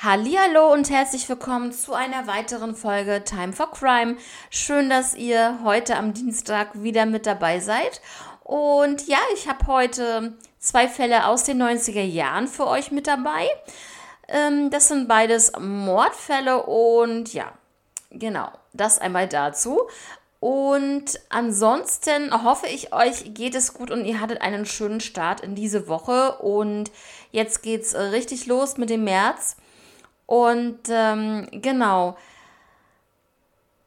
Hallihallo und herzlich willkommen zu einer weiteren Folge Time for Crime. Schön, dass ihr heute am Dienstag wieder mit dabei seid. Und ja, ich habe heute zwei Fälle aus den 90er Jahren für euch mit dabei. Ähm, das sind beides Mordfälle und ja, genau, das einmal dazu. Und ansonsten hoffe ich, euch geht es gut und ihr hattet einen schönen Start in diese Woche. Und jetzt geht's richtig los mit dem März. Und ähm, genau,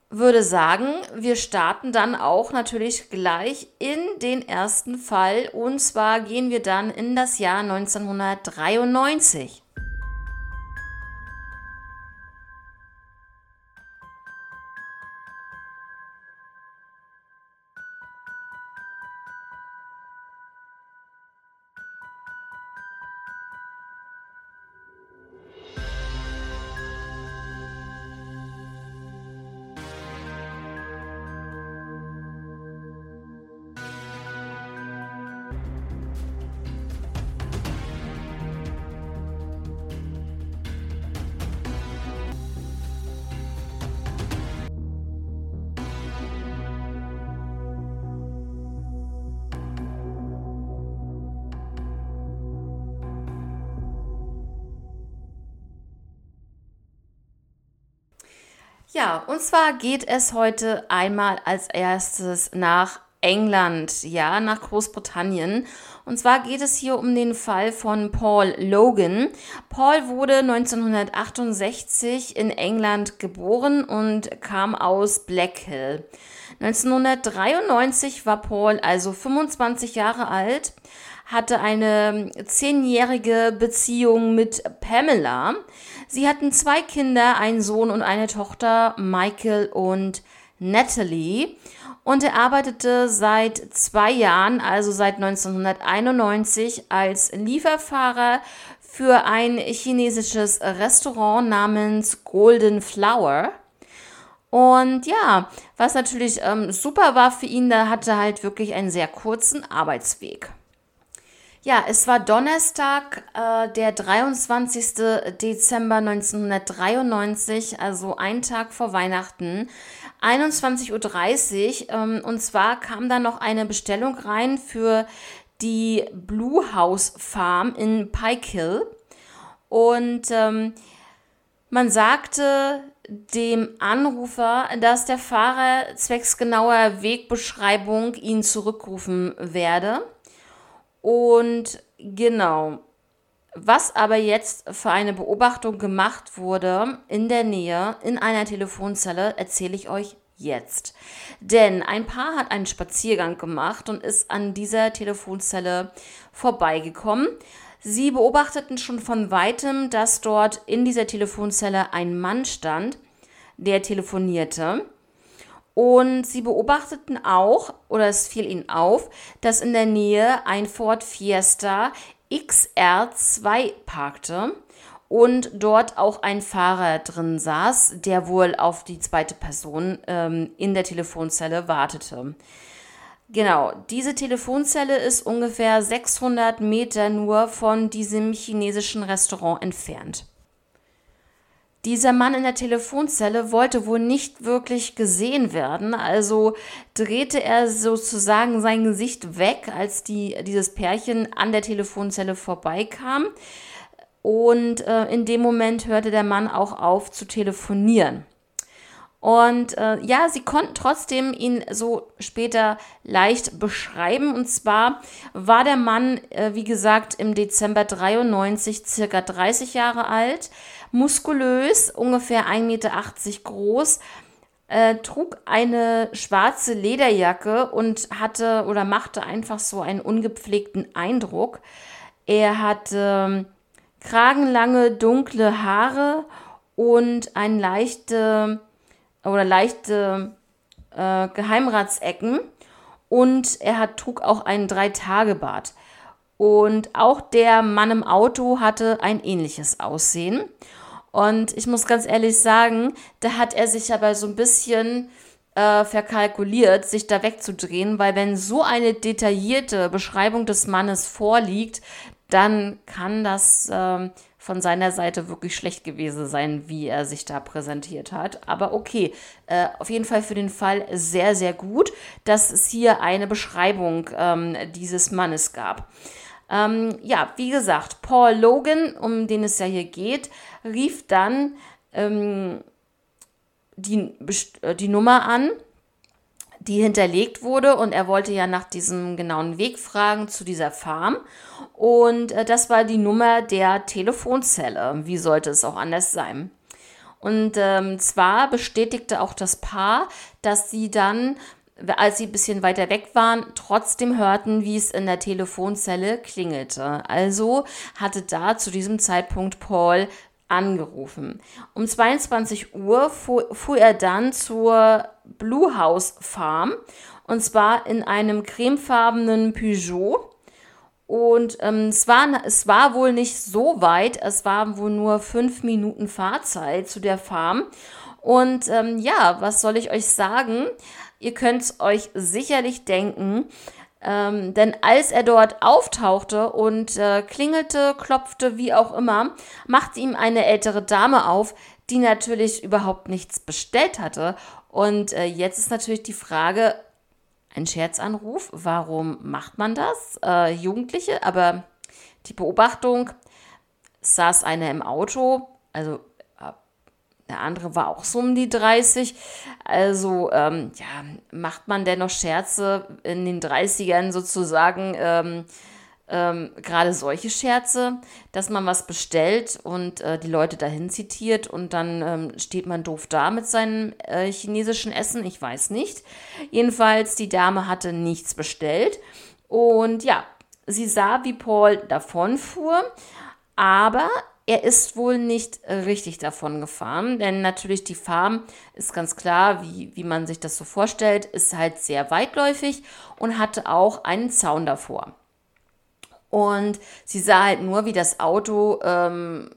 würde sagen, wir starten dann auch natürlich gleich in den ersten Fall. Und zwar gehen wir dann in das Jahr 1993. Ja, und zwar geht es heute einmal als erstes nach England, ja, nach Großbritannien. Und zwar geht es hier um den Fall von Paul Logan. Paul wurde 1968 in England geboren und kam aus Black Hill. 1993 war Paul also 25 Jahre alt, hatte eine zehnjährige Beziehung mit Pamela. Sie hatten zwei Kinder, einen Sohn und eine Tochter, Michael und Natalie. Und er arbeitete seit zwei Jahren, also seit 1991, als Lieferfahrer für ein chinesisches Restaurant namens Golden Flower. Und ja, was natürlich ähm, super war für ihn, da hatte halt wirklich einen sehr kurzen Arbeitsweg. Ja, es war Donnerstag, äh, der 23. Dezember 1993, also ein Tag vor Weihnachten, 21.30 Uhr. Ähm, und zwar kam da noch eine Bestellung rein für die Blue House Farm in Pike Hill. Und ähm, man sagte dem Anrufer, dass der Fahrer zwecks genauer Wegbeschreibung ihn zurückrufen werde. Und genau, was aber jetzt für eine Beobachtung gemacht wurde in der Nähe, in einer Telefonzelle, erzähle ich euch jetzt. Denn ein Paar hat einen Spaziergang gemacht und ist an dieser Telefonzelle vorbeigekommen. Sie beobachteten schon von weitem, dass dort in dieser Telefonzelle ein Mann stand, der telefonierte. Und sie beobachteten auch, oder es fiel ihnen auf, dass in der Nähe ein Ford Fiesta XR2 parkte und dort auch ein Fahrer drin saß, der wohl auf die zweite Person ähm, in der Telefonzelle wartete. Genau, diese Telefonzelle ist ungefähr 600 Meter nur von diesem chinesischen Restaurant entfernt. Dieser Mann in der Telefonzelle wollte wohl nicht wirklich gesehen werden, also drehte er sozusagen sein Gesicht weg, als die, dieses Pärchen an der Telefonzelle vorbeikam. Und äh, in dem Moment hörte der Mann auch auf zu telefonieren. Und äh, ja, sie konnten trotzdem ihn so später leicht beschreiben. Und zwar war der Mann, äh, wie gesagt, im Dezember 93 circa 30 Jahre alt, muskulös, ungefähr 1,80 Meter groß, äh, trug eine schwarze Lederjacke und hatte oder machte einfach so einen ungepflegten Eindruck. Er hatte kragenlange dunkle Haare und ein leichte oder leichte äh, Geheimratsecken und er hat, trug auch einen Drei-Tage-Bart. Und auch der Mann im Auto hatte ein ähnliches Aussehen. Und ich muss ganz ehrlich sagen, da hat er sich aber so ein bisschen äh, verkalkuliert, sich da wegzudrehen, weil wenn so eine detaillierte Beschreibung des Mannes vorliegt, dann kann das äh, von seiner Seite wirklich schlecht gewesen sein, wie er sich da präsentiert hat. Aber okay, äh, auf jeden Fall für den Fall sehr, sehr gut, dass es hier eine Beschreibung ähm, dieses Mannes gab. Ähm, ja, wie gesagt, Paul Logan, um den es ja hier geht, rief dann ähm, die, äh, die Nummer an die hinterlegt wurde und er wollte ja nach diesem genauen Weg fragen zu dieser Farm und äh, das war die Nummer der Telefonzelle. Wie sollte es auch anders sein? Und ähm, zwar bestätigte auch das Paar, dass sie dann, als sie ein bisschen weiter weg waren, trotzdem hörten, wie es in der Telefonzelle klingelte. Also hatte da zu diesem Zeitpunkt Paul angerufen. Um 22 Uhr fuhr, fuhr er dann zur Blue House Farm und zwar in einem cremefarbenen Peugeot. Und ähm, es, war, es war wohl nicht so weit, es waren wohl nur fünf Minuten Fahrzeit zu der Farm. Und ähm, ja, was soll ich euch sagen? Ihr könnt es euch sicherlich denken, ähm, denn als er dort auftauchte und äh, klingelte, klopfte, wie auch immer, machte ihm eine ältere Dame auf, die natürlich überhaupt nichts bestellt hatte. Und äh, jetzt ist natürlich die Frage, ein Scherzanruf, warum macht man das? Äh, Jugendliche, aber die Beobachtung, saß einer im Auto, also der andere war auch so um die 30. Also, ähm, ja, macht man denn noch Scherze in den 30ern sozusagen? Ähm, ähm, gerade solche Scherze, dass man was bestellt und äh, die Leute dahin zitiert und dann ähm, steht man doof da mit seinem äh, chinesischen Essen. Ich weiß nicht. Jedenfalls, die Dame hatte nichts bestellt und ja, sie sah, wie Paul davonfuhr, aber er ist wohl nicht richtig davon gefahren, denn natürlich die Farm ist ganz klar, wie, wie man sich das so vorstellt, ist halt sehr weitläufig und hatte auch einen Zaun davor. Und sie sah halt nur, wie das Auto ähm,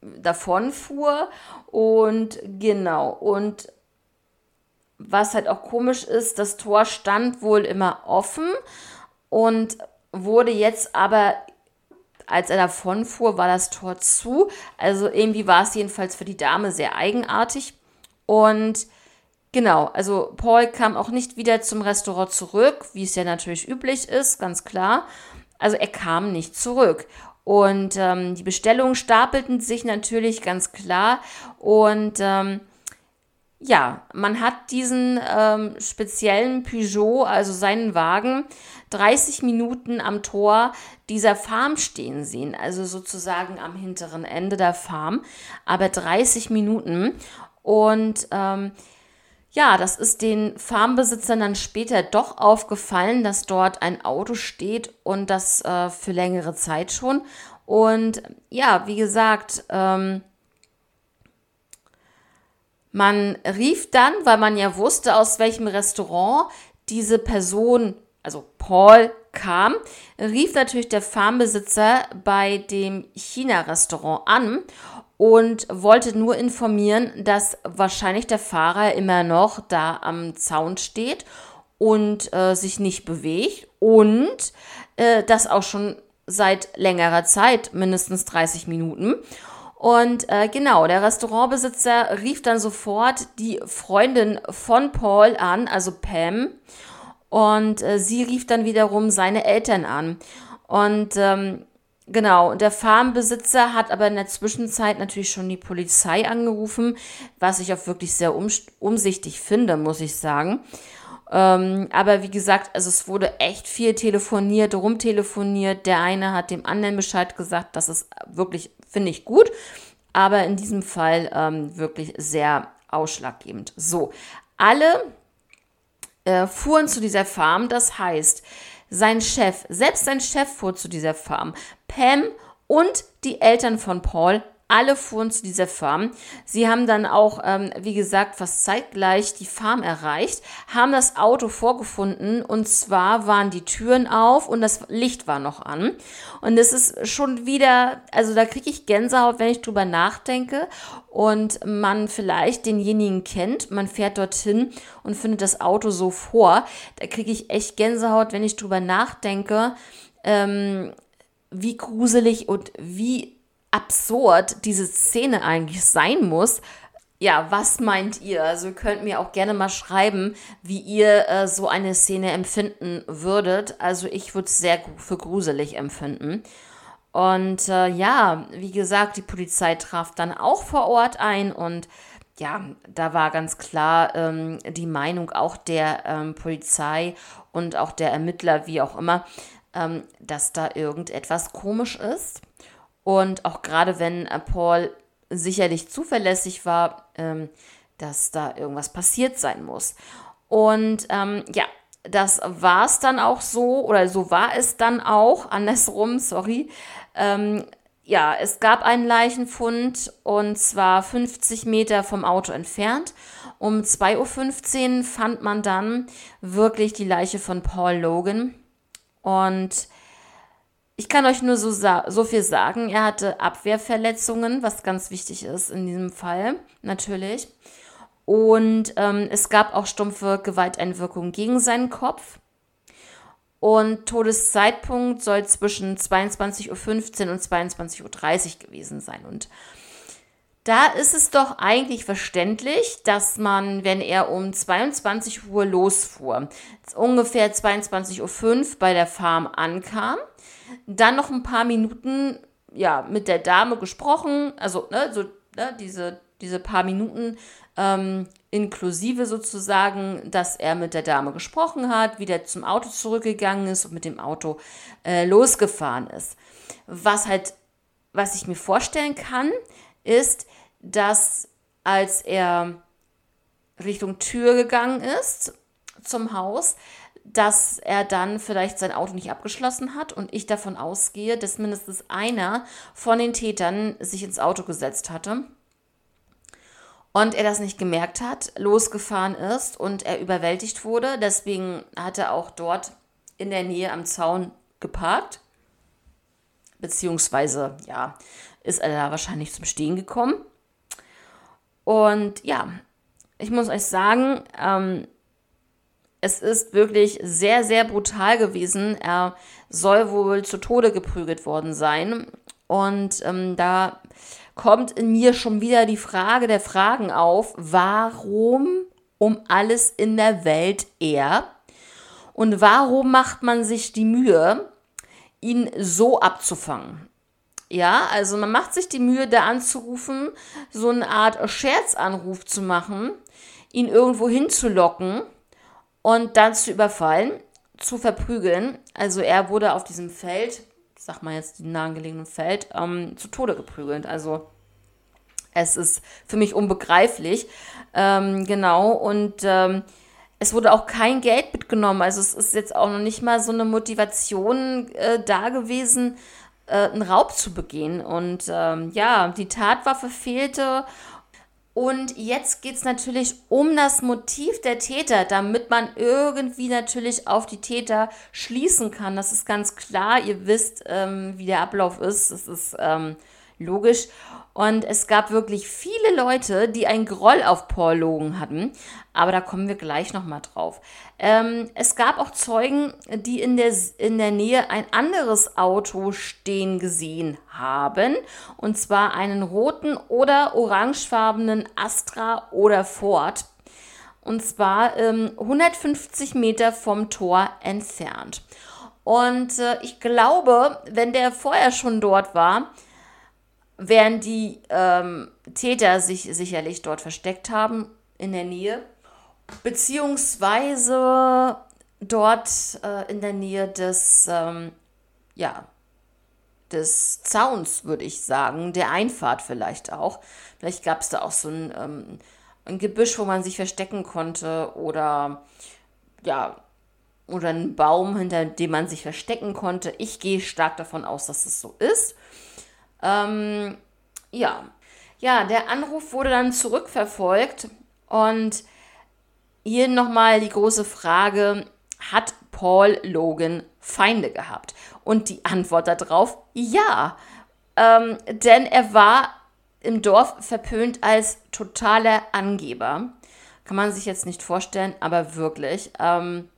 davon fuhr und genau und was halt auch komisch ist, das Tor stand wohl immer offen und wurde jetzt aber als er davon fuhr, war das Tor zu. Also irgendwie war es jedenfalls für die Dame sehr eigenartig. Und genau, also Paul kam auch nicht wieder zum Restaurant zurück, wie es ja natürlich üblich ist, ganz klar. Also er kam nicht zurück. Und ähm, die Bestellungen stapelten sich natürlich ganz klar. Und ähm, ja, man hat diesen ähm, speziellen Peugeot, also seinen Wagen, 30 Minuten am Tor dieser Farm stehen sehen, also sozusagen am hinteren Ende der Farm, aber 30 Minuten. Und ähm, ja, das ist den Farmbesitzern dann später doch aufgefallen, dass dort ein Auto steht und das äh, für längere Zeit schon. Und ja, wie gesagt, ähm, man rief dann, weil man ja wusste, aus welchem Restaurant diese Person, also Paul, kam, rief natürlich der Farmbesitzer bei dem China-Restaurant an und wollte nur informieren, dass wahrscheinlich der Fahrer immer noch da am Zaun steht und äh, sich nicht bewegt und äh, das auch schon seit längerer Zeit, mindestens 30 Minuten. Und äh, genau, der Restaurantbesitzer rief dann sofort die Freundin von Paul an, also Pam. Und äh, sie rief dann wiederum seine Eltern an. Und ähm, genau, der Farmbesitzer hat aber in der Zwischenzeit natürlich schon die Polizei angerufen, was ich auch wirklich sehr um, umsichtig finde, muss ich sagen. Ähm, aber wie gesagt, also es wurde echt viel telefoniert, rumtelefoniert. Der eine hat dem anderen Bescheid gesagt, das ist wirklich, finde ich gut, aber in diesem Fall ähm, wirklich sehr ausschlaggebend. So, alle äh, fuhren zu dieser Farm, das heißt, sein Chef, selbst sein Chef fuhr zu dieser Farm. Pam und die Eltern von Paul alle fuhren zu dieser Farm. Sie haben dann auch, ähm, wie gesagt, fast zeitgleich die Farm erreicht, haben das Auto vorgefunden und zwar waren die Türen auf und das Licht war noch an. Und es ist schon wieder, also da kriege ich Gänsehaut, wenn ich drüber nachdenke und man vielleicht denjenigen kennt, man fährt dorthin und findet das Auto so vor. Da kriege ich echt Gänsehaut, wenn ich drüber nachdenke, ähm, wie gruselig und wie absurd diese Szene eigentlich sein muss. Ja, was meint ihr? Also ihr könnt mir auch gerne mal schreiben, wie ihr äh, so eine Szene empfinden würdet. Also ich würde es sehr für gruselig empfinden. Und äh, ja, wie gesagt, die Polizei traf dann auch vor Ort ein und ja, da war ganz klar ähm, die Meinung auch der ähm, Polizei und auch der Ermittler, wie auch immer, ähm, dass da irgendetwas komisch ist. Und auch gerade wenn äh, Paul sicherlich zuverlässig war, ähm, dass da irgendwas passiert sein muss. Und ähm, ja, das war es dann auch so, oder so war es dann auch, andersrum, sorry. Ähm, ja, es gab einen Leichenfund und zwar 50 Meter vom Auto entfernt. Um 2.15 Uhr fand man dann wirklich die Leiche von Paul Logan. Und ich kann euch nur so, so viel sagen. Er hatte Abwehrverletzungen, was ganz wichtig ist in diesem Fall, natürlich. Und ähm, es gab auch stumpfe Gewalteinwirkungen gegen seinen Kopf. Und Todeszeitpunkt soll zwischen 22.15 Uhr und 22.30 Uhr gewesen sein. Und da ist es doch eigentlich verständlich, dass man, wenn er um 22 Uhr losfuhr, ungefähr 22.05 Uhr bei der Farm ankam, dann noch ein paar Minuten ja, mit der Dame gesprochen, also ne, so, ne, diese, diese paar Minuten ähm, inklusive sozusagen, dass er mit der Dame gesprochen hat, wieder zum Auto zurückgegangen ist und mit dem Auto äh, losgefahren ist. Was halt, was ich mir vorstellen kann, ist, dass als er Richtung Tür gegangen ist zum Haus, dass er dann vielleicht sein Auto nicht abgeschlossen hat und ich davon ausgehe, dass mindestens einer von den Tätern sich ins Auto gesetzt hatte und er das nicht gemerkt hat, losgefahren ist und er überwältigt wurde. Deswegen hat er auch dort in der Nähe am Zaun geparkt. Beziehungsweise, ja, ist er da wahrscheinlich zum Stehen gekommen. Und ja, ich muss euch sagen, ähm, es ist wirklich sehr, sehr brutal gewesen. Er soll wohl zu Tode geprügelt worden sein. Und ähm, da kommt in mir schon wieder die Frage der Fragen auf, warum um alles in der Welt er? Und warum macht man sich die Mühe, ihn so abzufangen? Ja, also man macht sich die Mühe, da anzurufen, so eine Art Scherzanruf zu machen, ihn irgendwo hinzulocken und dann zu überfallen, zu verprügeln. Also er wurde auf diesem Feld, sag mal jetzt den nahegelegenen Feld, ähm, zu Tode geprügelt. Also es ist für mich unbegreiflich. Ähm, genau, und ähm, es wurde auch kein Geld mitgenommen. Also es ist jetzt auch noch nicht mal so eine Motivation äh, da gewesen, äh, einen Raub zu begehen. Und ähm, ja, die Tatwaffe fehlte. Und jetzt geht es natürlich um das Motiv der Täter, damit man irgendwie natürlich auf die Täter schließen kann. Das ist ganz klar. Ihr wisst, ähm, wie der Ablauf ist. Das ist ähm, logisch. Und es gab wirklich viele Leute, die einen Groll auf Paul Logan hatten. Aber da kommen wir gleich nochmal drauf. Ähm, es gab auch Zeugen, die in der, in der Nähe ein anderes Auto stehen gesehen haben. Und zwar einen roten oder orangefarbenen Astra oder Ford. Und zwar ähm, 150 Meter vom Tor entfernt. Und äh, ich glaube, wenn der vorher schon dort war, während die ähm, Täter sich sicherlich dort versteckt haben in der Nähe, beziehungsweise dort äh, in der Nähe des, ähm, ja, des Zauns, würde ich sagen, der Einfahrt vielleicht auch. Vielleicht gab es da auch so ein, ähm, ein Gebüsch, wo man sich verstecken konnte oder ja, oder einen Baum, hinter dem man sich verstecken konnte. Ich gehe stark davon aus, dass es so ist. Ähm, ja. Ja, der Anruf wurde dann zurückverfolgt und hier nochmal die große Frage, hat Paul Logan Feinde gehabt? Und die Antwort darauf, ja. Ähm, denn er war im Dorf verpönt als totaler Angeber. Kann man sich jetzt nicht vorstellen, aber wirklich. Ähm,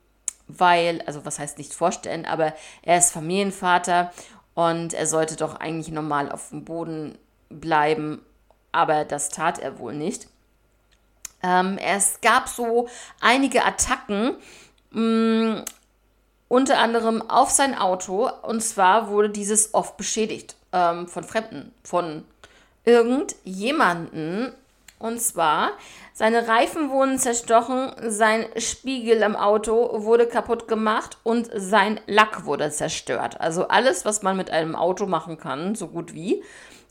weil, also was heißt nicht vorstellen, aber er ist Familienvater Und er sollte doch eigentlich normal auf dem Boden bleiben, aber das tat er wohl nicht. Ähm, es gab so einige Attacken, mh, mm, unter anderem auf sein Auto. Und zwar wurde dieses oft beschädigt ähm, von Fremden, von irgendjemanden. Und zwar, seine Reifen wurden zerstochen, sein Spiegel am Auto wurde kaputt gemacht und sein Lack wurde zerstört. Also alles, was man mit einem Auto machen kann, so gut wie,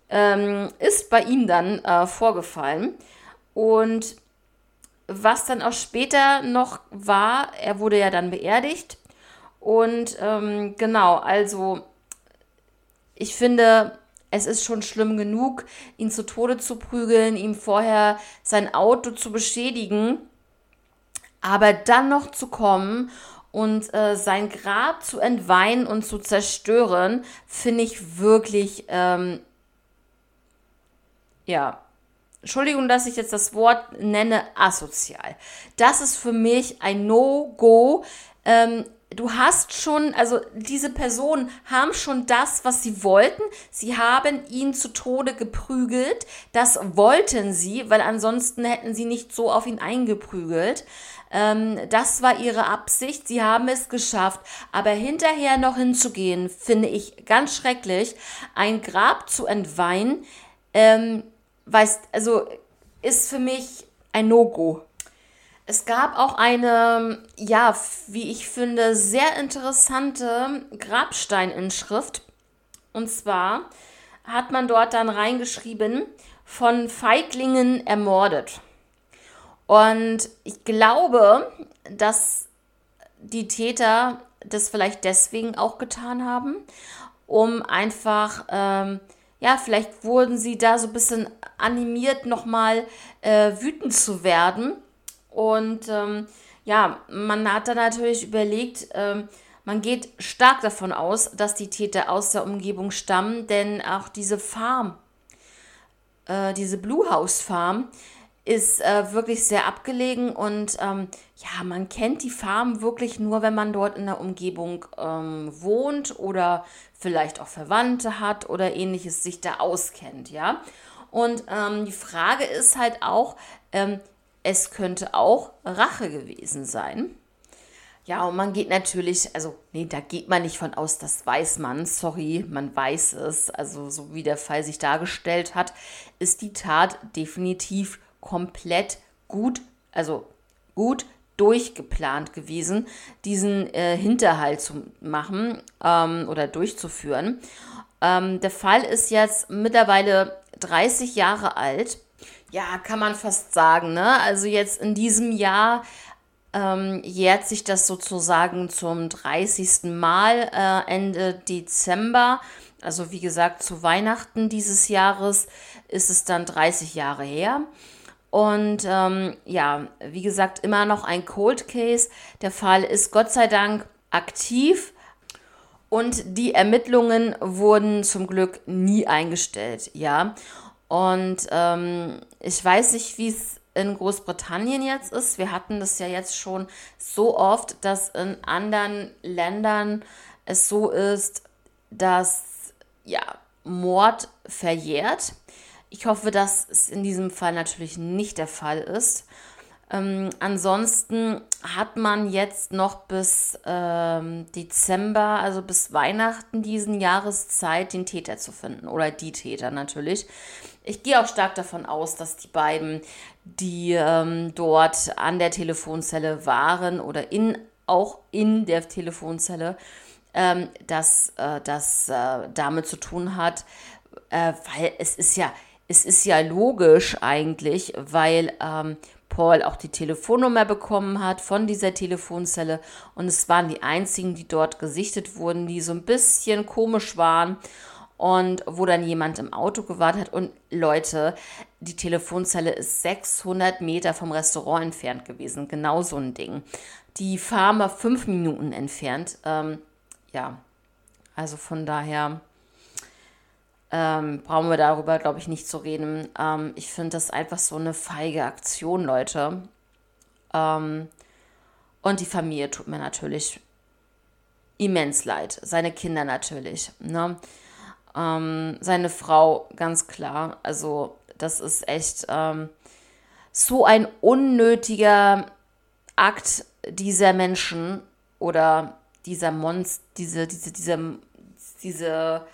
ähm, ist bei ihm dann äh, vorgefallen. Und was dann auch später noch war, er wurde ja dann beerdigt. Und ähm, genau, also ich finde, es ist schon schlimm genug, ihn zu Tode zu prügeln, ihm vorher sein Auto zu beschädigen, aber dann noch zu kommen und äh, sein Grab zu entweihen und zu zerstören, finde ich wirklich, ähm, ja, Entschuldigung, dass ich jetzt das Wort nenne, asozial. Das ist für mich ein No-Go. Ähm, du hast schon, also diese Personen haben schon das, was sie wollten. Sie haben ihn zu Tode geprügelt. Das wollten sie, weil ansonsten hätten sie nicht so auf ihn eingeprügelt. Ähm, das war ihre Absicht. Sie haben es geschafft. Aber hinterher noch hinzugehen, finde ich ganz schrecklich. Ein Grab zu entweihen, ähm, weiß, also ist für mich ein No-Go. Es gab auch eine, ja, wie ich finde, sehr interessante Grabsteininschrift. Und zwar hat man dort dann reingeschrieben, von Feiglingen ermordet. Und ich glaube, dass die Täter das vielleicht deswegen auch getan haben, um einfach, ähm, ja, vielleicht wurden sie da so ein bisschen animiert, nochmal äh, wütend zu werden und ähm, ja, man hat dann natürlich überlegt, ähm, man geht stark davon aus, dass die Täter aus der Umgebung stammen, denn auch diese Farm, äh, diese Blue House Farm, ist äh, wirklich sehr abgelegen und ähm, ja, man kennt die Farm wirklich nur, wenn man dort in der Umgebung ähm, wohnt oder vielleicht auch Verwandte hat oder ähnliches sich da auskennt, ja. Und ähm, die Frage ist halt auch, ähm, es könnte auch Rache gewesen sein. Ja, und man geht natürlich, also, nee, da geht man nicht von aus, das weiß man, sorry, man weiß es. Also, so wie der Fall sich dargestellt hat, ist die Tat definitiv komplett gut, also gut durchgeplant gewesen, diesen äh, Hinterhalt zu machen ähm, oder durchzuführen. Ähm, der Fall ist jetzt mittlerweile 30 Jahre alt ja, kann man fast sagen, ne? Also jetzt in diesem Jahr ähm, jährt sich das sozusagen zum 30. Mal äh, Ende Dezember. Also wie gesagt, zu Weihnachten dieses Jahres ist es dann 30 Jahre her. Und ähm, ja, wie gesagt, immer noch ein Cold Case. Der Fall ist Gott sei Dank aktiv und die Ermittlungen wurden zum Glück nie eingestellt, ja. Und ähm, ich weiß nicht, wie es in Großbritannien jetzt ist. Wir hatten das ja jetzt schon so oft, dass in anderen Ländern es so ist, dass ja, Mord verjährt. Ich hoffe, dass es in diesem Fall natürlich nicht der Fall ist. Ähm, ansonsten hat man jetzt noch bis ähm, Dezember, also bis Weihnachten diesen Jahres Zeit, den Täter zu finden. Oder die Täter natürlich. Ich gehe auch stark davon aus, dass die beiden, die ähm, dort an der Telefonzelle waren oder in, auch in der Telefonzelle, ähm, dass äh, das äh, damit zu tun hat, äh, weil es ist ja, es ist ja logisch eigentlich, weil ähm, Paul auch die Telefonnummer bekommen hat von dieser Telefonzelle und es waren die einzigen, die dort gesichtet wurden, die so ein bisschen komisch waren und wo dann jemand im Auto gewartet hat. Und Leute, die Telefonzelle ist 600 Meter vom Restaurant entfernt gewesen. Genau so ein Ding. Die Farm war fünf Minuten entfernt. Ähm, ja, also von daher ähm, brauchen wir darüber, glaube ich, nicht zu reden. Ähm, ich finde das einfach so eine feige Aktion, Leute. Ähm, und die Familie tut mir natürlich immens leid. Seine Kinder natürlich. Ne? Ähm, seine Frau, ganz klar. Also, das ist echt ähm, so ein unnötiger Akt dieser Menschen oder dieser Monst, diese, diese, diese, diese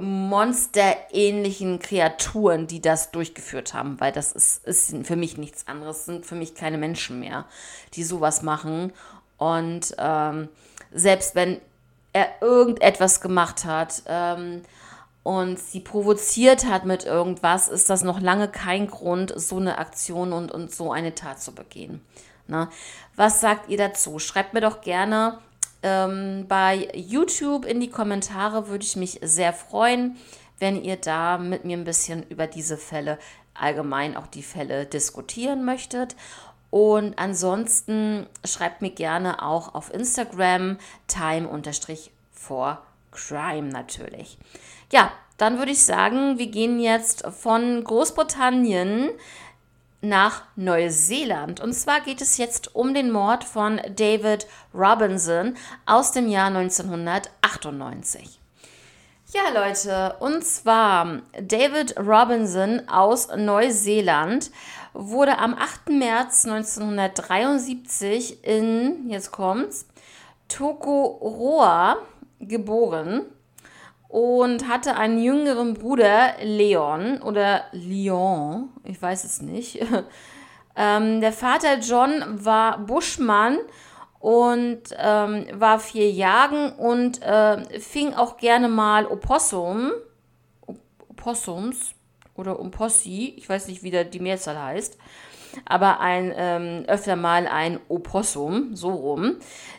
monsterähnlichen Kreaturen, die das durchgeführt haben, weil das ist, ist für mich nichts anderes, sind für mich keine Menschen mehr, die sowas machen. Und ähm, selbst wenn er irgendetwas gemacht hat ähm, und sie provoziert hat mit irgendwas, ist das noch lange kein Grund, so eine Aktion und, und so eine Tat zu begehen. Na, was sagt ihr dazu? Schreibt mir doch gerne ähm, bei YouTube in die Kommentare, würde ich mich sehr freuen, wenn ihr da mit mir ein bisschen über diese Fälle, allgemein auch die Fälle diskutieren möchtet. Und ansonsten schreibt mir gerne auch auf Instagram time-for-crime natürlich. Ja, dann würde ich sagen, wir gehen jetzt von Großbritannien nach Neuseeland. Und zwar geht es jetzt um den Mord von David Robinson aus dem Jahr 1998. Ja, Leute, und zwar David Robinson aus Neuseeland wurde am 8. März 1973 in, jetzt kommt's, Tokoroa geboren und hatte einen jüngeren Bruder, Leon oder Leon, ich weiß es nicht. ähm, der Vater John war Buschmann und ähm, war vier Jagen und äh, fing auch gerne mal Opossum, Opossums oder Umpossi, ich weiß nicht, wie der die Mehrzahl heißt, aber ein ähm, öfter mal ein Opossum, so rum.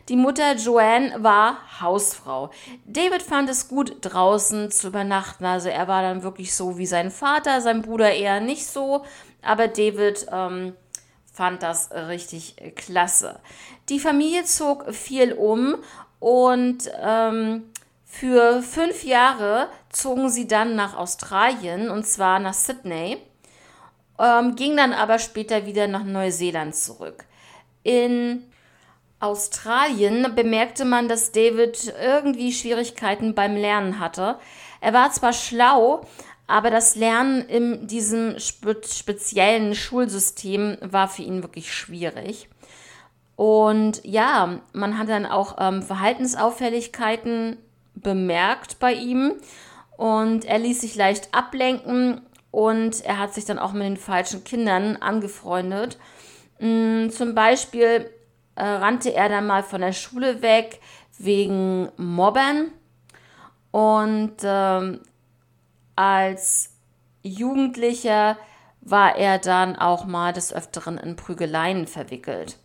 Die Mutter Joanne war Hausfrau. David fand es gut, draußen zu übernachten. Also er war dann wirklich so wie sein Vater, sein Bruder eher nicht so. Aber David ähm, fand das richtig klasse. Die Familie zog viel um und ähm, für fünf Jahre zogen sie dann nach Australien und zwar nach Sydney, ähm, ging dann aber später wieder nach Neuseeland zurück. In Australien bemerkte man, dass David irgendwie Schwierigkeiten beim Lernen hatte. Er war zwar schlau, aber das Lernen in diesem spe speziellen Schulsystem war für ihn wirklich schwierig. Und ja, man hat dann auch ähm, Verhaltensauffälligkeiten bemerkt bei ihm und er ließ sich leicht ablenken und er hat sich dann auch mit den falschen Kindern angefreundet. Mm, zum Beispiel äh, rannte er dann mal von der Schule weg wegen Mobbern und ähm, als Jugendlicher war er dann auch mal des Öfteren in Prügeleien verwickelt.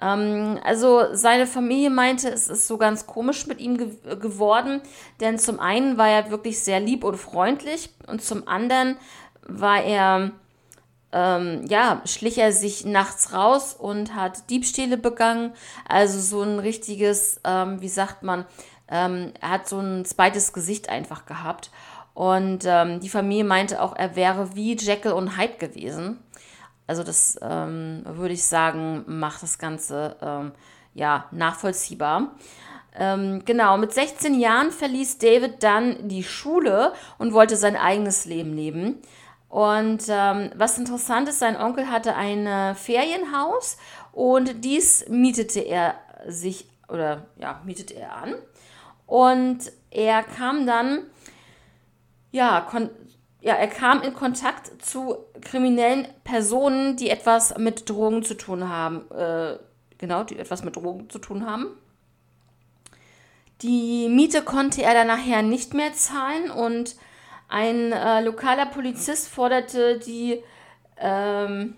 Ähm, also seine Familie meinte, es ist so ganz komisch mit ihm ge geworden, denn zum einen war er wirklich sehr lieb und freundlich und zum anderen war er, ähm, ja, schlich er sich nachts raus und hat Diebstähle begangen. Also so ein richtiges, ähm, wie sagt man, ähm, er hat so ein zweites Gesicht einfach gehabt. Und ähm, die Familie meinte auch, er wäre wie Jekyll und Hyde gewesen. Also das ähm, würde ich sagen, macht das Ganze ähm, ja nachvollziehbar. Ähm, genau, mit 16 Jahren verließ David dann die Schule und wollte sein eigenes Leben leben. Und ähm, was interessant ist, sein Onkel hatte ein äh, Ferienhaus und dies mietete er sich oder ja, mietete er an. Und er kam dann, ja, ja, er kam in Kontakt zu kriminellen Personen, die etwas mit Drogen zu tun haben. Äh, genau, die etwas mit Drogen zu tun haben. Die Miete konnte er dann nachher nicht mehr zahlen und ein äh, lokaler Polizist forderte die ähm,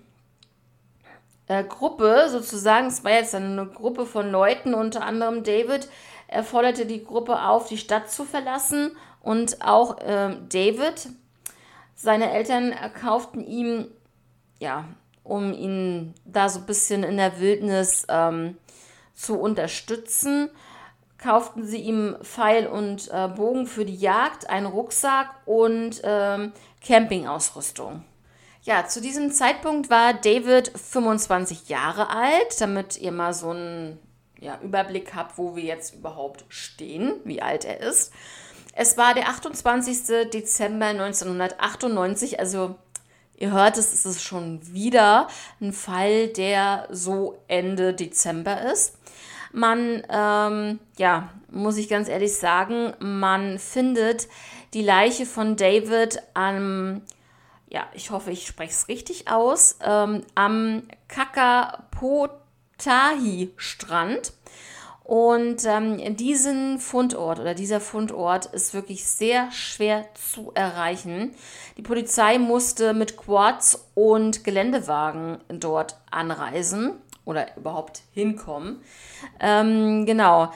äh, Gruppe sozusagen, es war jetzt eine Gruppe von Leuten, unter anderem David, er forderte die Gruppe auf, die Stadt zu verlassen und auch äh, David, seine Eltern kauften ihm, ja, um ihn da so ein bisschen in der Wildnis ähm, zu unterstützen, kauften sie ihm Pfeil und äh, Bogen für die Jagd, einen Rucksack und ähm, Campingausrüstung. Ja, zu diesem Zeitpunkt war David 25 Jahre alt, damit ihr mal so ein ja, Überblick habe, wo wir jetzt überhaupt stehen, wie alt er ist. Es war der 28. Dezember 1998, also ihr hört es, ist es schon wieder ein Fall, der so Ende Dezember ist. Man, ähm, ja, muss ich ganz ehrlich sagen, man findet die Leiche von David am, ja, ich hoffe, ich spreche es richtig aus, ähm, am Kakapotahi-Strand. Und ähm, diesen Fundort oder dieser Fundort ist wirklich sehr schwer zu erreichen. Die Polizei musste mit Quads und Geländewagen dort anreisen oder überhaupt hinkommen. Ähm, genau.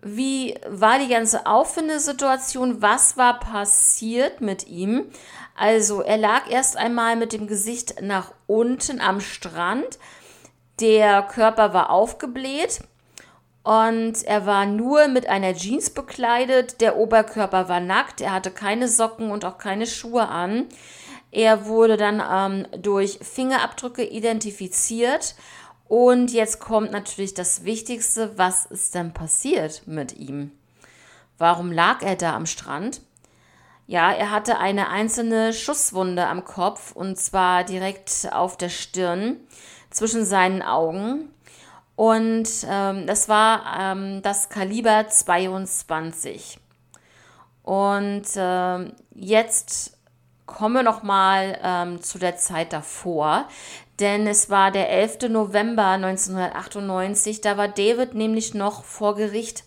Wie war die ganze Auffindesituation? Was war passiert mit ihm? Also er lag erst einmal mit dem Gesicht nach unten am Strand. Der Körper war aufgebläht und er war nur mit einer Jeans bekleidet. Der Oberkörper war nackt. Er hatte keine Socken und auch keine Schuhe an. Er wurde dann ähm, durch Fingerabdrücke identifiziert. Und jetzt kommt natürlich das Wichtigste, was ist denn passiert mit ihm? Warum lag er da am Strand? Ja, er hatte eine einzelne Schusswunde am Kopf und zwar direkt auf der Stirn zwischen seinen Augen. Und ähm, das war ähm, das Kaliber 22. Und ähm, jetzt kommen wir noch mal ähm, zu der Zeit davor, denn es war der 11. November 1998. Da war David nämlich noch vor Gericht.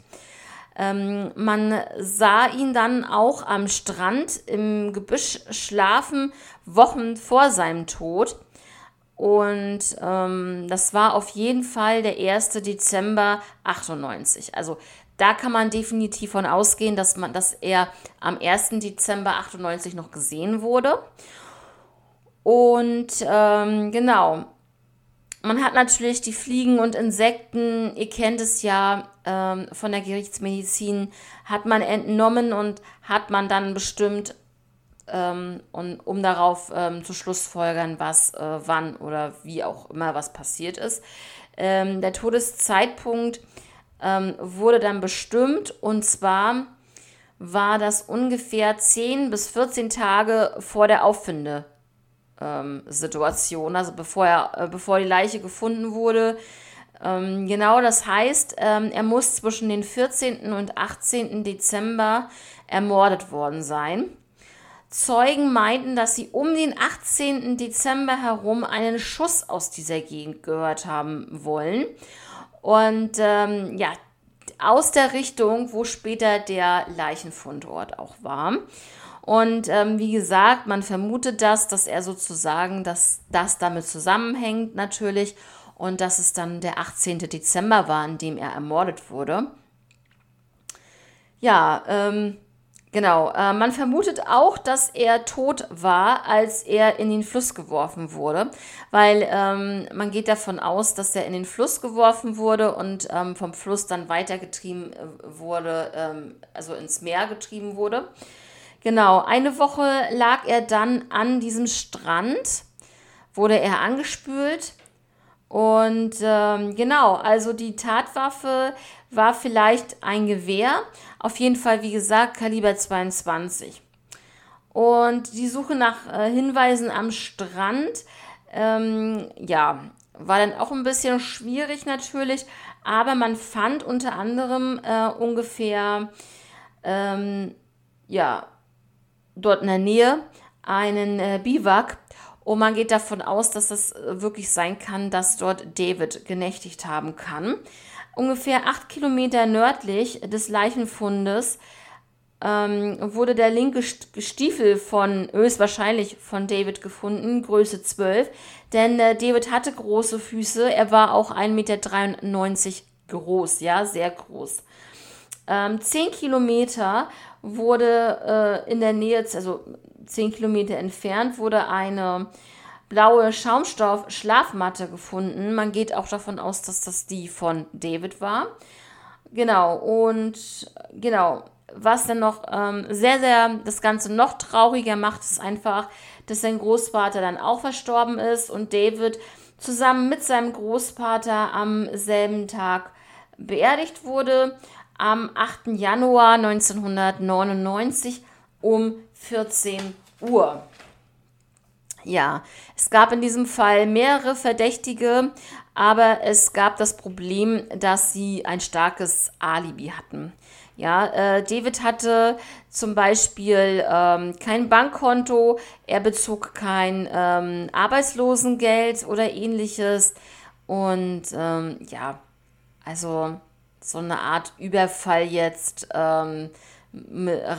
Ähm, man sah ihn dann auch am Strand im Gebüsch schlafen, Wochen vor seinem Tod. Und ähm, das war auf jeden Fall der 1. Dezember 98. Also da kann man definitiv von ausgehen, dass, man, dass er am 1. Dezember 98 noch gesehen wurde. Und ähm, genau, man hat natürlich die Fliegen und Insekten, ihr kennt es ja ähm, von der Gerichtsmedizin, hat man entnommen und hat man dann bestimmt, ähm, und, um darauf ähm, zu schlussfolgern, was, äh, wann oder wie auch immer was passiert ist. Ähm, der Todeszeitpunkt ähm, wurde dann bestimmt und zwar war das ungefähr 10 bis 14 Tage vor der Auffindesituation, also bevor, er, äh, bevor die Leiche gefunden wurde. Ähm, genau, das heißt, ähm, er muss zwischen den 14. und 18. Dezember ermordet worden sein. Zeugen meinten, dass sie um den 18. Dezember herum einen Schuss aus dieser Gegend gehört haben wollen. Und ähm, ja, aus der Richtung, wo später der Leichenfundort auch war. Und ähm, wie gesagt, man vermutet das, dass er sozusagen, dass das damit zusammenhängt natürlich und dass es dann der 18. Dezember war, an dem er ermordet wurde. Ja, ähm, Genau, äh, man vermutet auch, dass er tot war, als er in den Fluss geworfen wurde, weil ähm, man geht davon aus, dass er in den Fluss geworfen wurde und ähm, vom Fluss dann weitergetrieben äh, wurde, ähm, also ins Meer getrieben wurde. Genau, eine Woche lag er dann an diesem Strand, wurde er angespült und ähm, genau, also die Tatwaffe war vielleicht ein Gewehr. Auf jeden Fall, wie gesagt, Kaliber 22. Und die Suche nach äh, Hinweisen am Strand, ähm, ja, war dann auch ein bisschen schwierig natürlich, aber man fand unter anderem äh, ungefähr, ähm, ja, dort in der Nähe einen äh, Biwak und man geht davon aus, dass es äh, wirklich sein kann, dass dort David genächtigt haben kann. Ungefähr acht Kilometer nördlich des Leichenfundes ähm, wurde der linke Stiefel von höchstwahrscheinlich von David gefunden, Größe 12. Denn äh, David hatte große Füße, er war auch 1,93 Meter groß, ja, sehr groß. Ähm, 10 Kilometer wurde äh, in der Nähe, also 10 Kilometer entfernt wurde eine blaue Schaumstoff-Schlafmatte gefunden. Man geht auch davon aus, dass das die von David war. Genau, und genau, was dann noch ähm, sehr, sehr das Ganze noch trauriger macht, ist einfach, dass sein Großvater dann auch verstorben ist und David zusammen mit seinem Großvater am selben Tag beerdigt wurde am 8. Januar 1999 um 14 Uhr. Ja, es gab in diesem Fall mehrere Verdächtige, aber es gab das Problem, dass sie ein starkes Alibi hatten. Ja, äh, David hatte zum Beispiel ähm, kein Bankkonto, er bezog kein ähm, Arbeitslosengeld oder ähnliches. Und ähm, ja, also so eine Art Überfall jetzt ähm,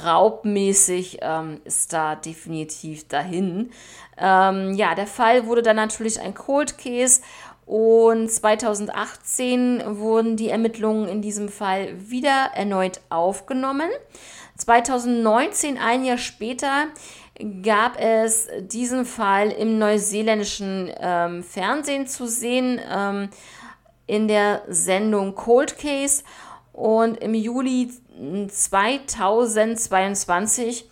raubmäßig ähm, ist da definitiv dahin. Ähm, ja, der Fall wurde dann natürlich ein Cold Case und 2018 wurden die Ermittlungen in diesem Fall wieder erneut aufgenommen. 2019, ein Jahr später, gab es diesen Fall im neuseeländischen ähm, Fernsehen zu sehen, ähm, in der Sendung Cold Case. Und im Juli 2022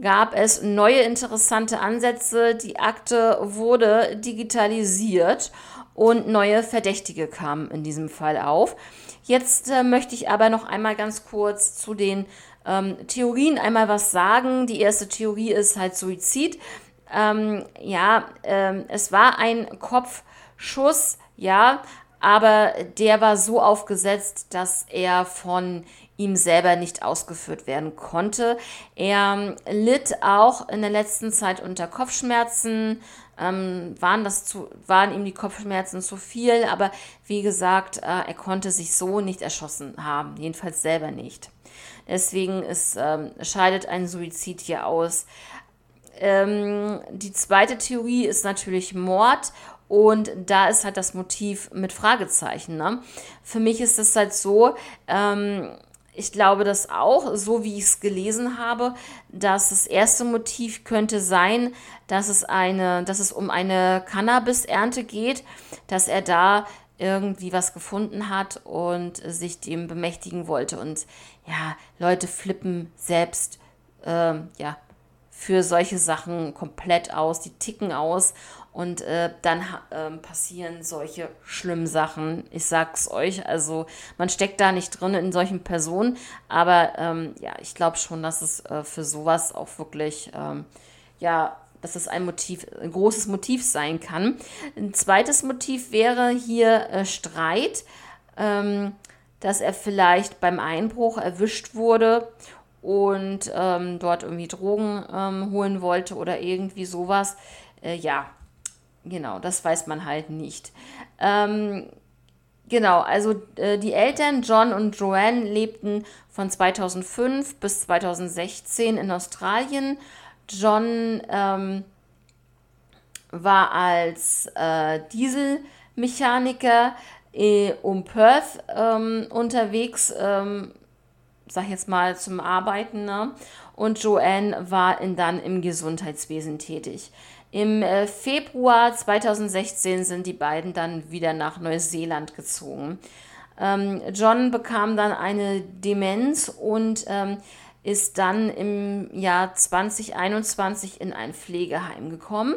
gab es neue interessante Ansätze. Die Akte wurde digitalisiert und neue Verdächtige kamen in diesem Fall auf. Jetzt äh, möchte ich aber noch einmal ganz kurz zu den ähm, Theorien einmal was sagen. Die erste Theorie ist halt Suizid. Ähm, ja, ähm, es war ein Kopfschuss, ja, aber der war so aufgesetzt, dass er von ihm selber nicht ausgeführt werden konnte. Er litt auch in der letzten Zeit unter Kopfschmerzen, ähm, waren, das zu, waren ihm die Kopfschmerzen zu viel, aber wie gesagt, äh, er konnte sich so nicht erschossen haben, jedenfalls selber nicht. Deswegen ist, ähm, scheidet ein Suizid hier aus. Ähm, die zweite Theorie ist natürlich Mord und da ist halt das Motiv mit Fragezeichen. Ne? Für mich ist es halt so, ähm, ich glaube das auch, so wie ich es gelesen habe, dass das erste Motiv könnte sein, dass es eine, dass es um eine Cannabis-Ernte geht, dass er da irgendwie was gefunden hat und sich dem bemächtigen wollte. Und ja, Leute flippen selbst ähm, ja, für solche Sachen komplett aus, die ticken aus und äh, dann äh, passieren solche schlimmen Sachen. Ich sag's euch, also man steckt da nicht drin in solchen Personen, aber ähm, ja, ich glaube schon, dass es äh, für sowas auch wirklich, ähm, ja, dass es ein Motiv, ein großes Motiv sein kann. Ein zweites Motiv wäre hier äh, Streit, ähm, dass er vielleicht beim Einbruch erwischt wurde und ähm, dort irgendwie Drogen ähm, holen wollte oder irgendwie sowas. Äh, ja, genau, das weiß man halt nicht. Ähm, genau, also äh, die Eltern John und Joanne lebten von 2005 bis 2016 in Australien. John ähm, war als äh, Dieselmechaniker äh, um Perth ähm, unterwegs, ähm, sag jetzt mal zum Arbeiten. Ne? Und Joanne war dann im Gesundheitswesen tätig. Im äh, Februar 2016 sind die beiden dann wieder nach Neuseeland gezogen. Ähm, John bekam dann eine Demenz und ähm, ist dann im Jahr 2021 in ein Pflegeheim gekommen.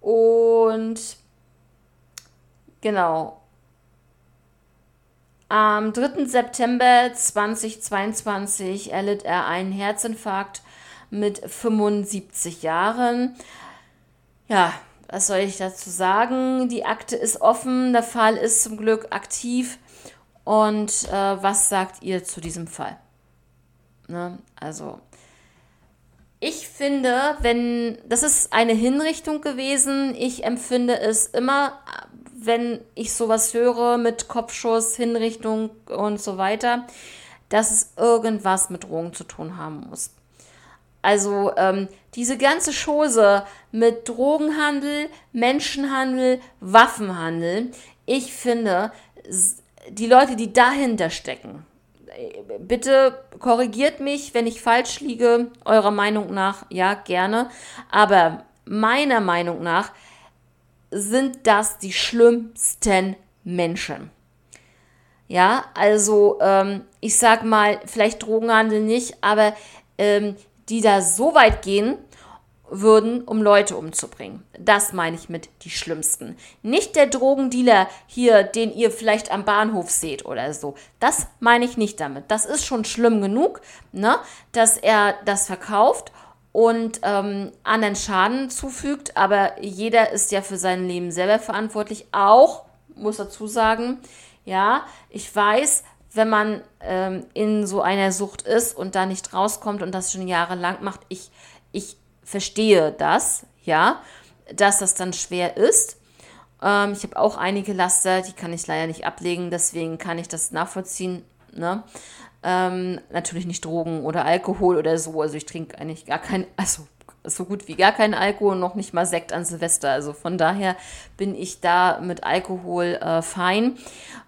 Und genau, am 3. September 2022 erlitt er einen Herzinfarkt mit 75 Jahren. Ja, was soll ich dazu sagen? Die Akte ist offen, der Fall ist zum Glück aktiv. Und äh, was sagt ihr zu diesem Fall? Ne? Also, ich finde, wenn das ist eine Hinrichtung gewesen, ich empfinde es immer, wenn ich sowas höre mit Kopfschuss, Hinrichtung und so weiter, dass es irgendwas mit Drogen zu tun haben muss. Also ähm, diese ganze Chose mit Drogenhandel, Menschenhandel, Waffenhandel, ich finde, die Leute, die dahinter stecken, bitte korrigiert mich, wenn ich falsch liege, eurer Meinung nach, ja, gerne, aber meiner Meinung nach sind das die schlimmsten Menschen. Ja, also ähm, ich sag mal, vielleicht Drogenhandel nicht, aber ähm, die da so weit gehen würden, um Leute umzubringen. Das meine ich mit die schlimmsten. Nicht der Drogendealer hier, den ihr vielleicht am Bahnhof seht oder so. Das meine ich nicht damit. Das ist schon schlimm genug, ne, dass er das verkauft und ähm, anderen Schaden zufügt. Aber jeder ist ja für sein Leben selber verantwortlich. Auch, muss dazu sagen, ja, ich weiß, wenn man ähm, in so einer Sucht ist und da nicht rauskommt und das schon jahrelang macht, ich, ich verstehe das, ja, dass das dann schwer ist. Ähm, ich habe auch einige Laster, die kann ich leider nicht ablegen, deswegen kann ich das nachvollziehen. Ne? Ähm, natürlich nicht Drogen oder Alkohol oder so. Also ich trinke eigentlich gar kein, also so gut wie gar keinen Alkohol, noch nicht mal Sekt an Silvester. Also von daher bin ich da mit Alkohol äh, fein.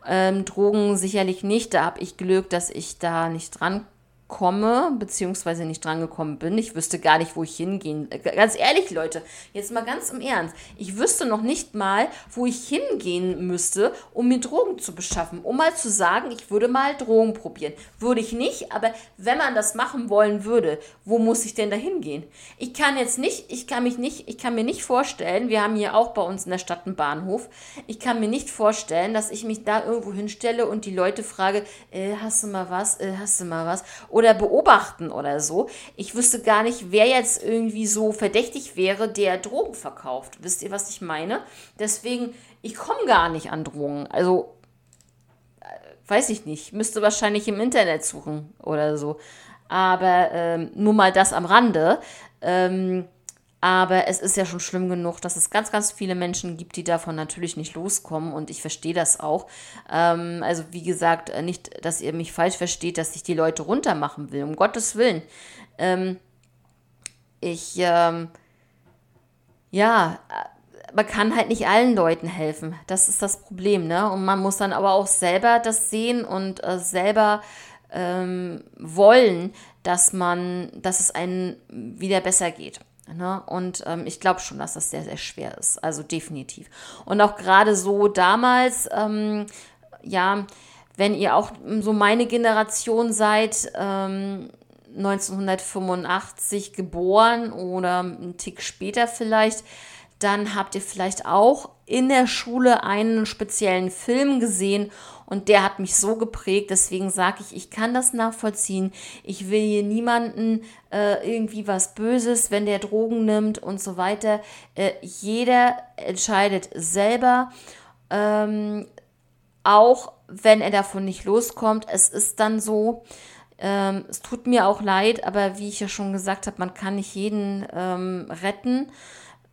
Ähm, Drogen sicherlich nicht. Da habe ich Glück, dass ich da nicht dran komme, beziehungsweise nicht drangekommen bin. Ich wüsste gar nicht, wo ich hingehen. Äh, ganz ehrlich, Leute, jetzt mal ganz im Ernst. Ich wüsste noch nicht mal, wo ich hingehen müsste, um mir Drogen zu beschaffen. Um mal zu sagen, ich würde mal Drogen probieren. Würde ich nicht, aber wenn man das machen wollen würde, wo muss ich denn da hingehen? Ich kann jetzt nicht, ich kann mich nicht, ich kann mir nicht vorstellen, wir haben hier auch bei uns in der Stadt einen Bahnhof, ich kann mir nicht vorstellen, dass ich mich da irgendwo hinstelle und die Leute frage, äh, hast du mal was, äh, hast du mal was? Oder beobachten oder so. Ich wüsste gar nicht, wer jetzt irgendwie so verdächtig wäre, der Drogen verkauft. Wisst ihr, was ich meine? Deswegen, ich komme gar nicht an Drogen. Also, äh, weiß ich nicht. Müsste wahrscheinlich im Internet suchen oder so. Aber ähm, nur mal das am Rande. Ähm, aber es ist ja schon schlimm genug, dass es ganz, ganz viele Menschen gibt, die davon natürlich nicht loskommen. Und ich verstehe das auch. Ähm, also wie gesagt, äh, nicht, dass ihr mich falsch versteht, dass ich die Leute runtermachen will. Um Gottes Willen. Ähm, ich, ähm, ja, äh, man kann halt nicht allen Leuten helfen. Das ist das Problem, ne? Und man muss dann aber auch selber das sehen und äh, selber ähm, wollen, dass man, dass es einem wieder besser geht. Ne? Und ähm, ich glaube schon, dass das sehr, sehr schwer ist. Also definitiv. Und auch gerade so damals, ähm, ja, wenn ihr auch so meine Generation seid, ähm, 1985 geboren oder einen Tick später vielleicht, dann habt ihr vielleicht auch in der Schule einen speziellen Film gesehen und der hat mich so geprägt. Deswegen sage ich, ich kann das nachvollziehen. Ich will hier niemanden äh, irgendwie was Böses, wenn der Drogen nimmt und so weiter. Äh, jeder entscheidet selber. Ähm, auch wenn er davon nicht loskommt. Es ist dann so. Ähm, es tut mir auch leid, aber wie ich ja schon gesagt habe, man kann nicht jeden ähm, retten.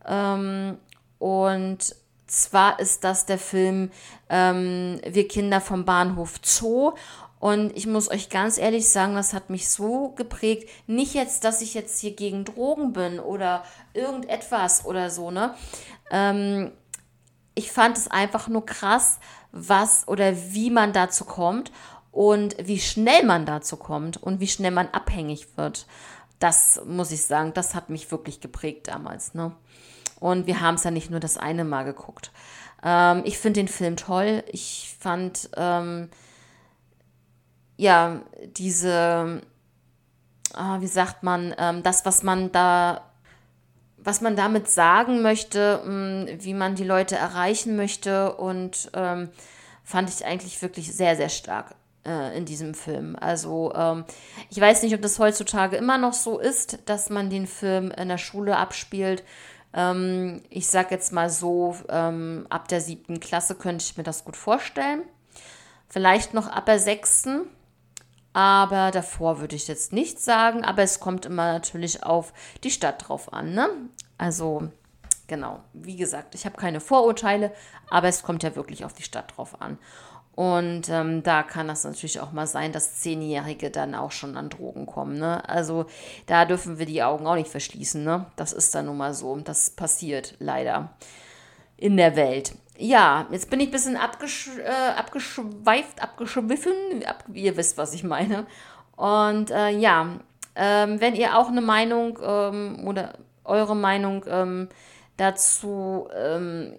Ähm, und zwar ist das der Film ähm, Wir Kinder vom Bahnhof Zoo. Und ich muss euch ganz ehrlich sagen, das hat mich so geprägt. Nicht jetzt, dass ich jetzt hier gegen Drogen bin oder irgendetwas oder so, ne? Ähm, ich fand es einfach nur krass, was oder wie man dazu kommt und wie schnell man dazu kommt und wie schnell man abhängig wird. Das muss ich sagen, das hat mich wirklich geprägt damals, ne? Und wir haben es ja nicht nur das eine Mal geguckt. Ähm, ich finde den Film toll. Ich fand, ähm, ja, diese, äh, wie sagt man, ähm, das, was man da, was man damit sagen möchte, mh, mm, wie man die Leute erreichen möchte und ähm, fand ich eigentlich wirklich sehr, sehr stark äh, in diesem Film. Also ähm, ich weiß nicht, ob das heutzutage immer noch so ist, dass man den Film in der Schule abspielt ähm, ich sage jetzt mal so, ähm, ab der siebten Klasse könnte ich mir das gut vorstellen. Vielleicht noch ab der sechsten. Aber davor würde ich jetzt nicht sagen. Aber es kommt immer natürlich auf die Stadt drauf an. Ne? Also genau, wie gesagt, ich habe keine Vorurteile, aber es kommt ja wirklich auf die Stadt drauf an. Und ähm, da kann das natürlich auch mal sein, dass Zehnjährige dann auch schon an Drogen kommen. Ne? Also da dürfen wir die Augen auch nicht verschließen. Ne? Das ist dann nun mal so. Das passiert leider in der Welt. Ja, jetzt bin ich ein bisschen abgesch äh, abgeschweift, abgeschwiffen. Ab ihr wisst, was ich meine. Und äh, ja, ähm, wenn ihr auch eine Meinung ähm, oder eure Meinung ähm, dazu ähm,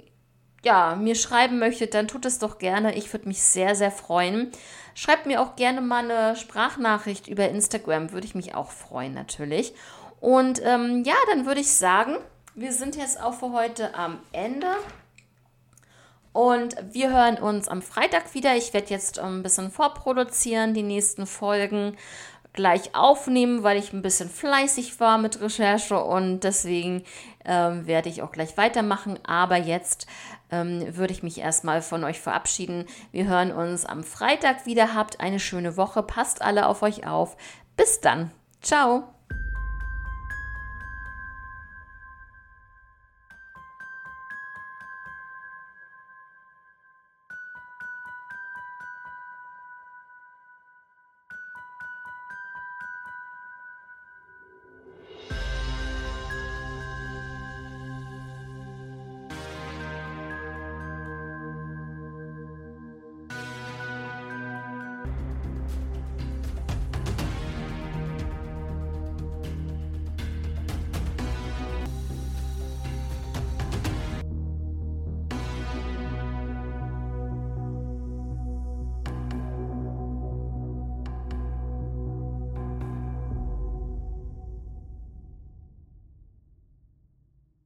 ja, mir schreiben möchtet, dann tut es doch gerne. Ich würde mich sehr, sehr freuen. Schreibt mir auch gerne mal eine Sprachnachricht über Instagram, würde ich mich auch freuen natürlich. Und ähm, ja, dann würde ich sagen, wir sind jetzt auch für heute am Ende. Und wir hören uns am Freitag wieder. Ich werde jetzt ein bisschen vorproduzieren, die nächsten Folgen gleich aufnehmen, weil ich ein bisschen fleißig war mit Recherche und deswegen ähm, werde ich auch gleich weitermachen. Aber jetzt ähm, würde ich mich erstmal von euch verabschieden. Wir hören uns am Freitag wieder. Habt eine schöne Woche. Passt alle auf euch auf. Bis dann. Ciao.